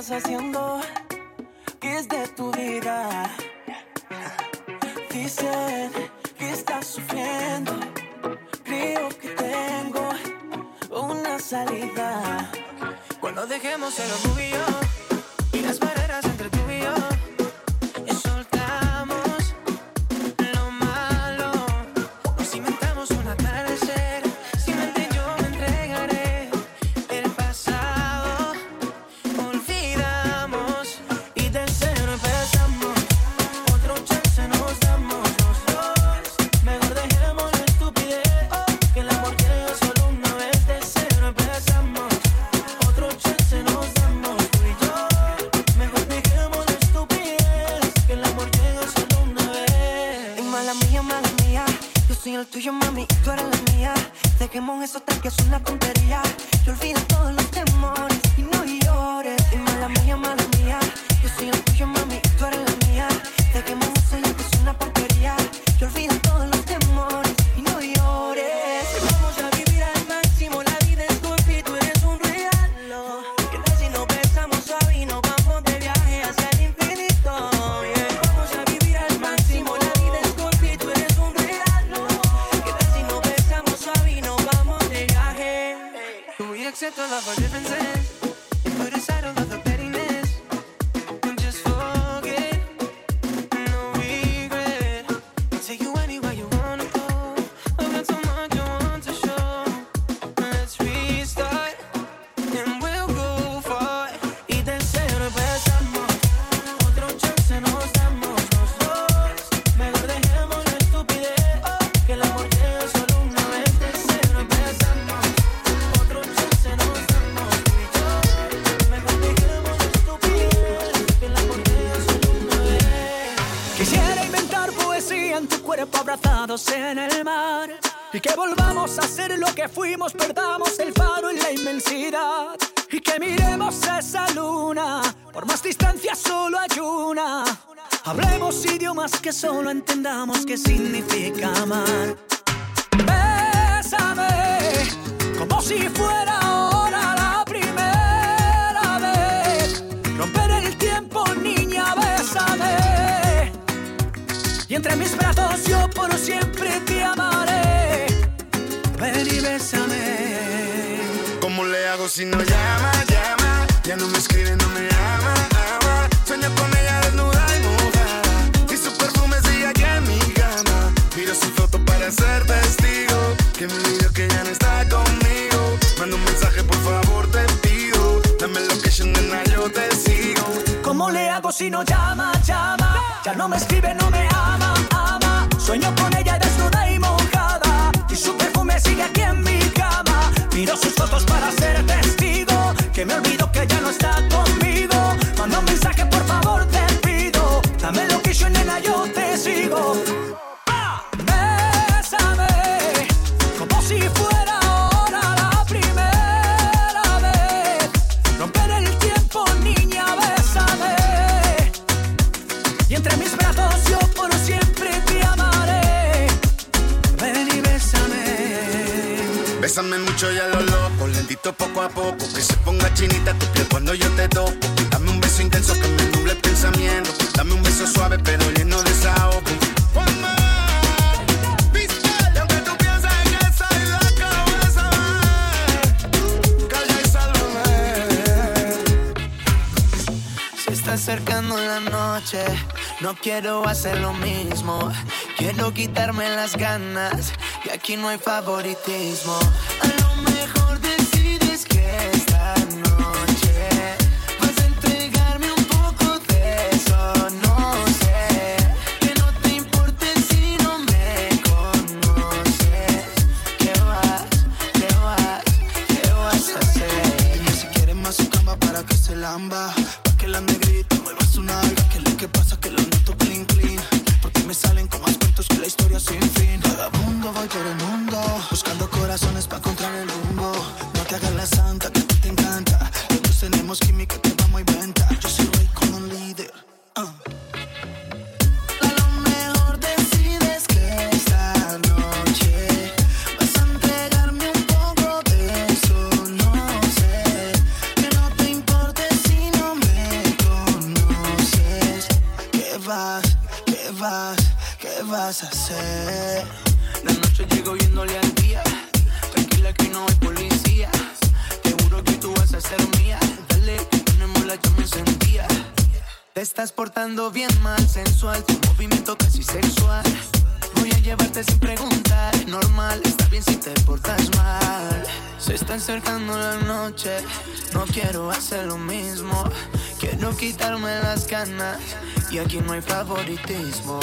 estás haciendo? ¿Qué es de tu vida? Dicen que estás sufriendo. Creo que tengo una salida. Cuando dejemos el orgullo love or differences. bésame. ¿Cómo le hago si no llama, llama? Ya no me escribe, no me ama, ama. Sueña con ella desnuda y mojada. Y su perfume sigue aquí en mi cama. Miro su foto para ser testigo. Que me olvidó que ya no está conmigo. Manda un mensaje, por favor, te pido. Dame location, nena, yo te sigo. ¿Cómo le hago si no llama, llama? Ya no me escribe, no me ama, ama. Sueño con ella desnuda Miro sus fotos para ser testigo. Que me olvido que ya no está conmigo. Manda un mensaje, por favor, te pido. Dame lo que yo, nena, yo te poco a poco. Que se ponga chinita tu piel cuando yo te toco. Dame un beso intenso que me nuble el pensamiento. Dame un beso suave pero lleno de desahogo. acercando la noche, no quiero hacer lo mismo. Quiero quitarme las ganas y aquí no hay favoritismo. A lo mejor acercarte sin preguntar. Normal, está bien si te portas mal. Se está acercando la noche, no quiero hacer lo mismo. Quiero quitarme las ganas y aquí no hay favoritismo.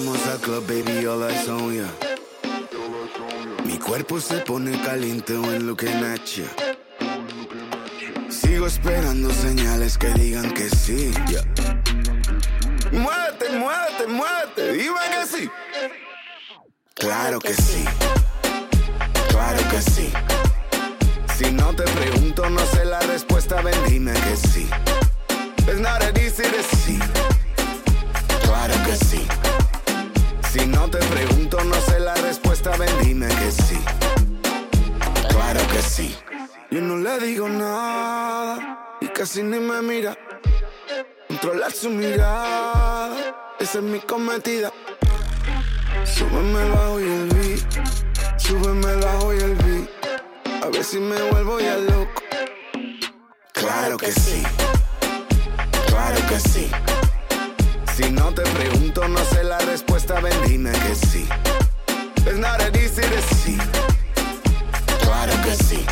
llegamos al club, baby, all eyes on ya. Mi cuerpo se pone caliente when looking at ya. Sigo esperando señales que digan que sí. Yeah. Muévete, muévete, muévete, dime que sí. Claro que sí. Claro que sí. Si no te pregunto, no sé la respuesta, ven dime que sí. It's not that easy to see. Claro que sí. Si no te pregunto, no sé la respuesta, ven dime que sí. Claro que sí. Yo no le digo nada y casi ni me mira. Controlar su mirada, esa es mi cometida. Súbeme bajo y el beat, súbeme bajo y el beat. A ver si me vuelvo ya loco. Claro que sí. Claro que sí. Si no te pregunto, no sé la respuesta, ven dime que sí. Es nada easy decir. Claro que sí.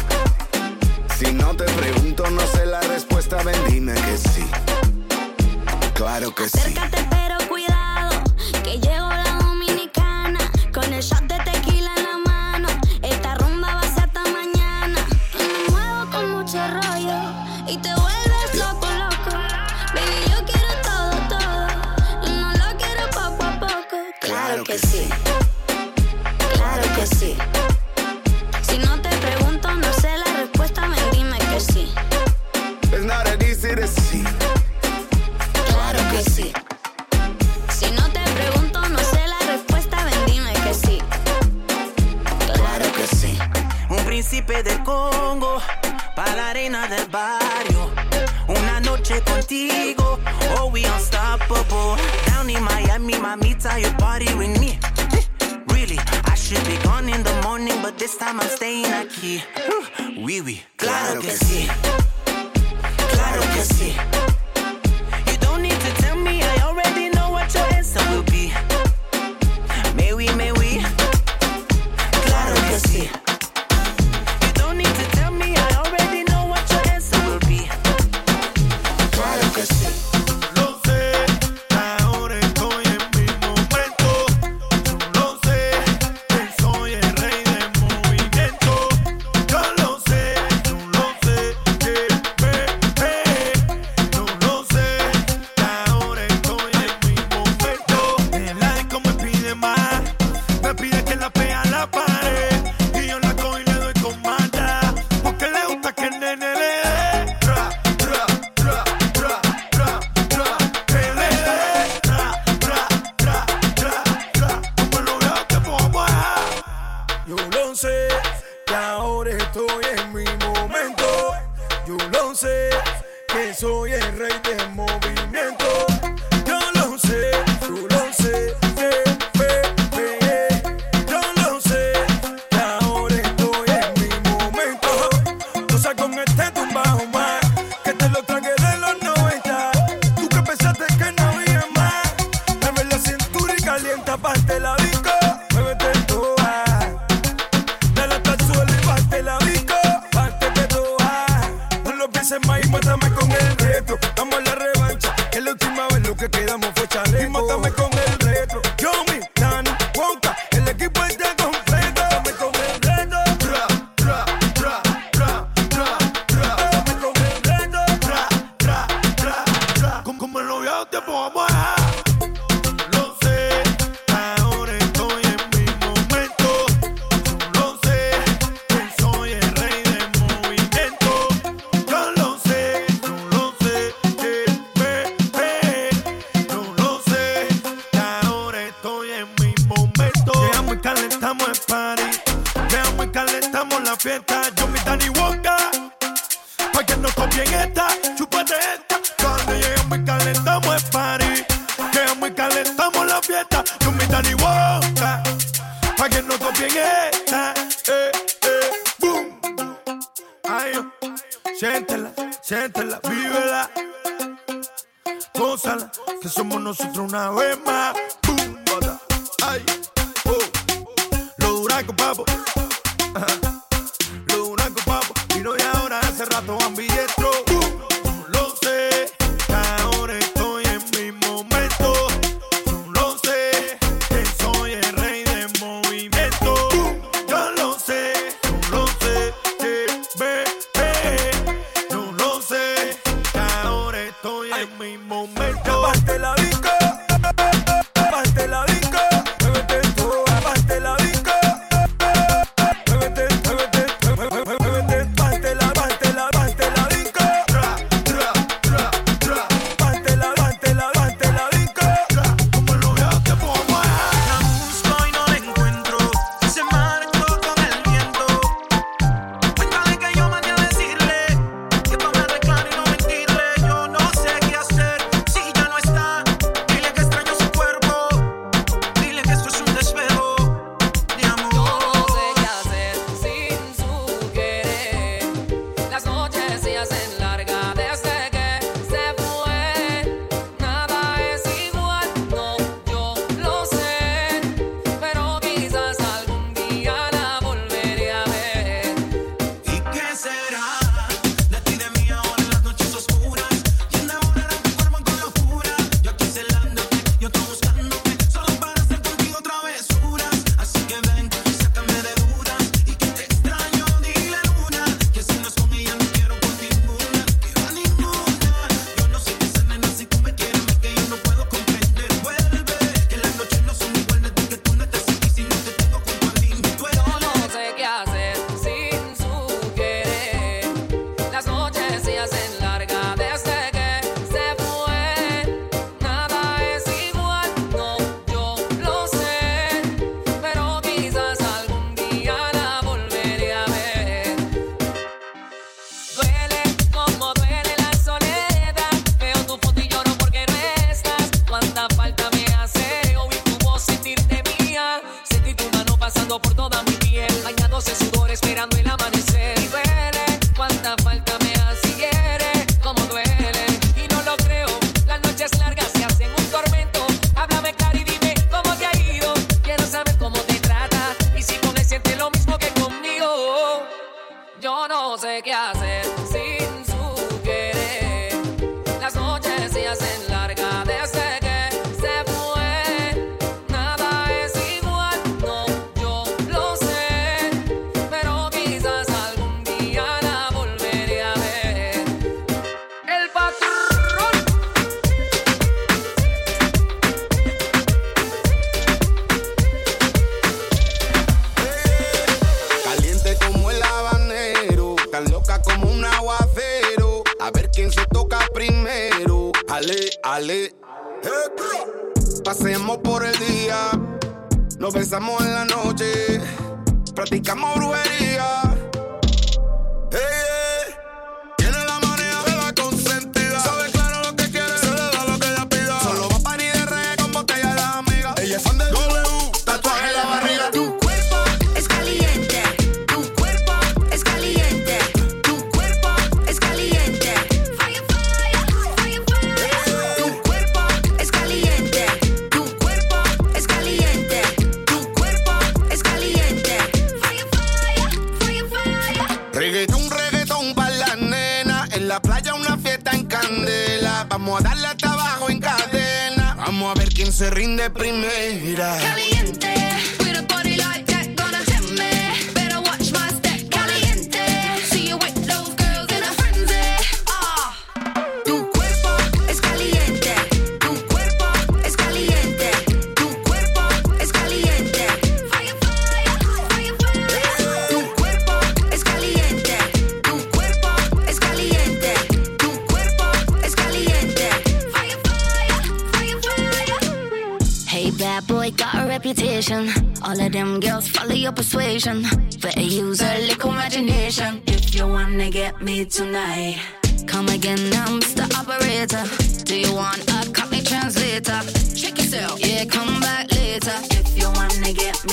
Si no te pregunto, no sé la respuesta, ven dime que sí. Claro que sí. Acércate, pero cuidado, que llegó la dominicana con el shot de tequila en la mano. Esta ronda va a ser hasta mañana. Me muevo con mucho rollo y te voy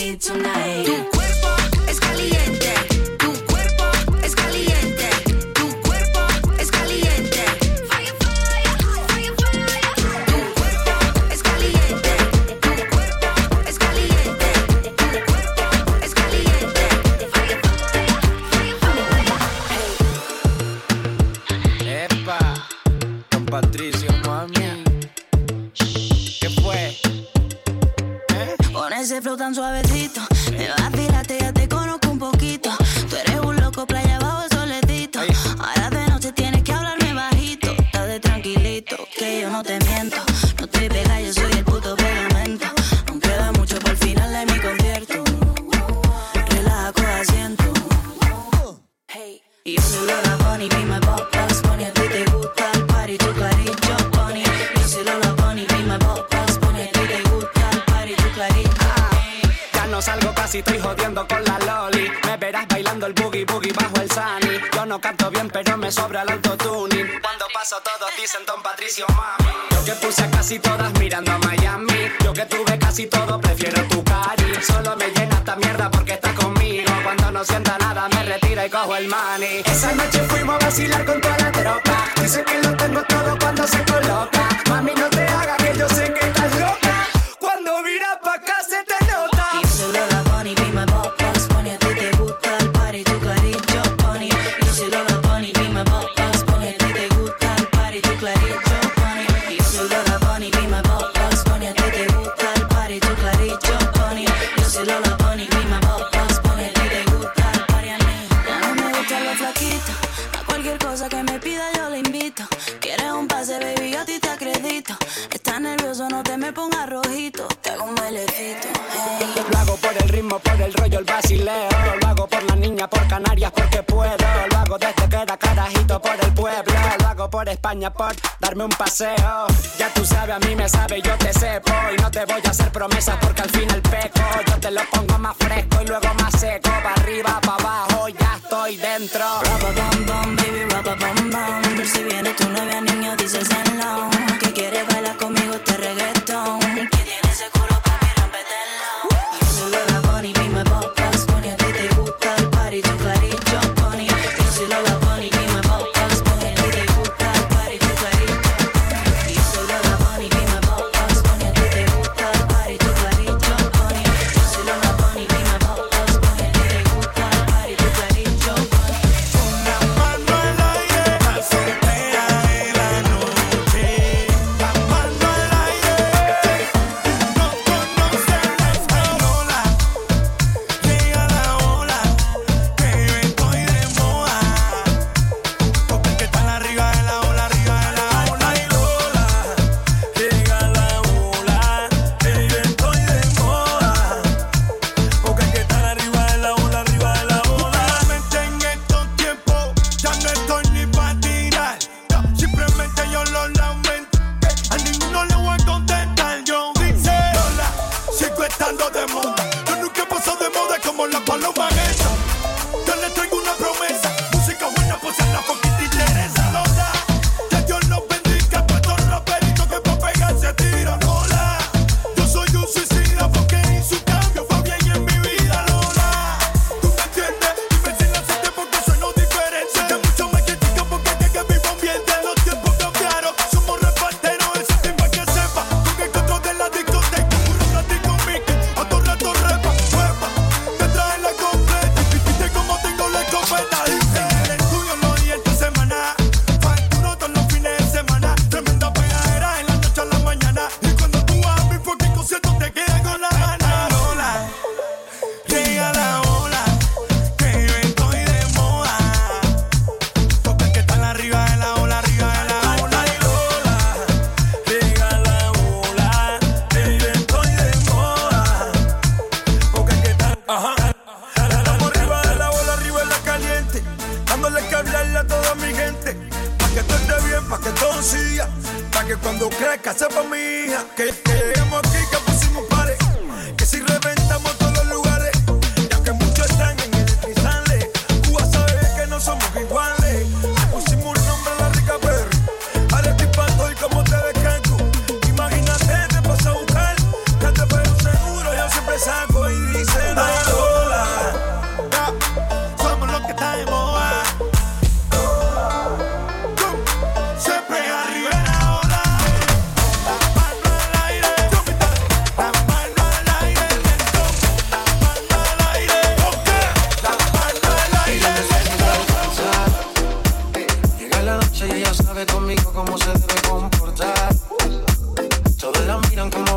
need tonight. Dice que lo tengo todo cuando se coloca. un paseo. Ya tú sabes, a mí me sabe, yo te sepo. Y no te voy a hacer promesas porque al final peco. Yo te lo pongo más fresco.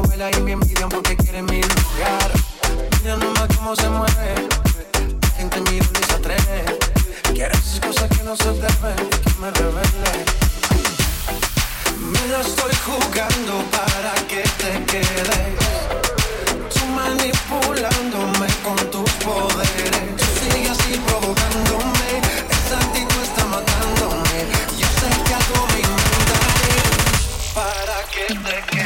novela y me envidian porque quieren mi lugar. Mira nomás cómo se mueve, la gente mira y se atreve. Quieres cosas que no se deben, que me revele. Me la estoy jugando para que te quedes. Tú manipulándome con tus poderes. Tú sigues así provocándome, esa actitud está matándome. Yo sé que algo me inventaré para que te quedes.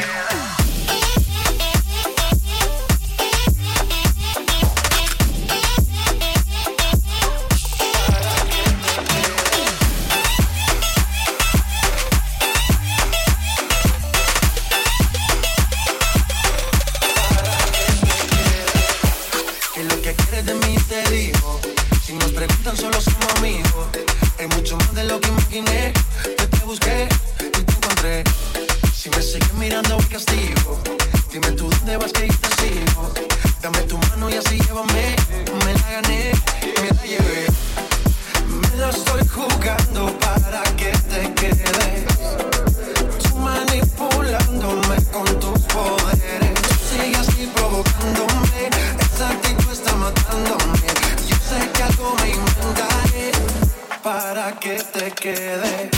que te quede.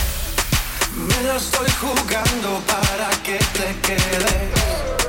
Me la estoy jugando para que te quede.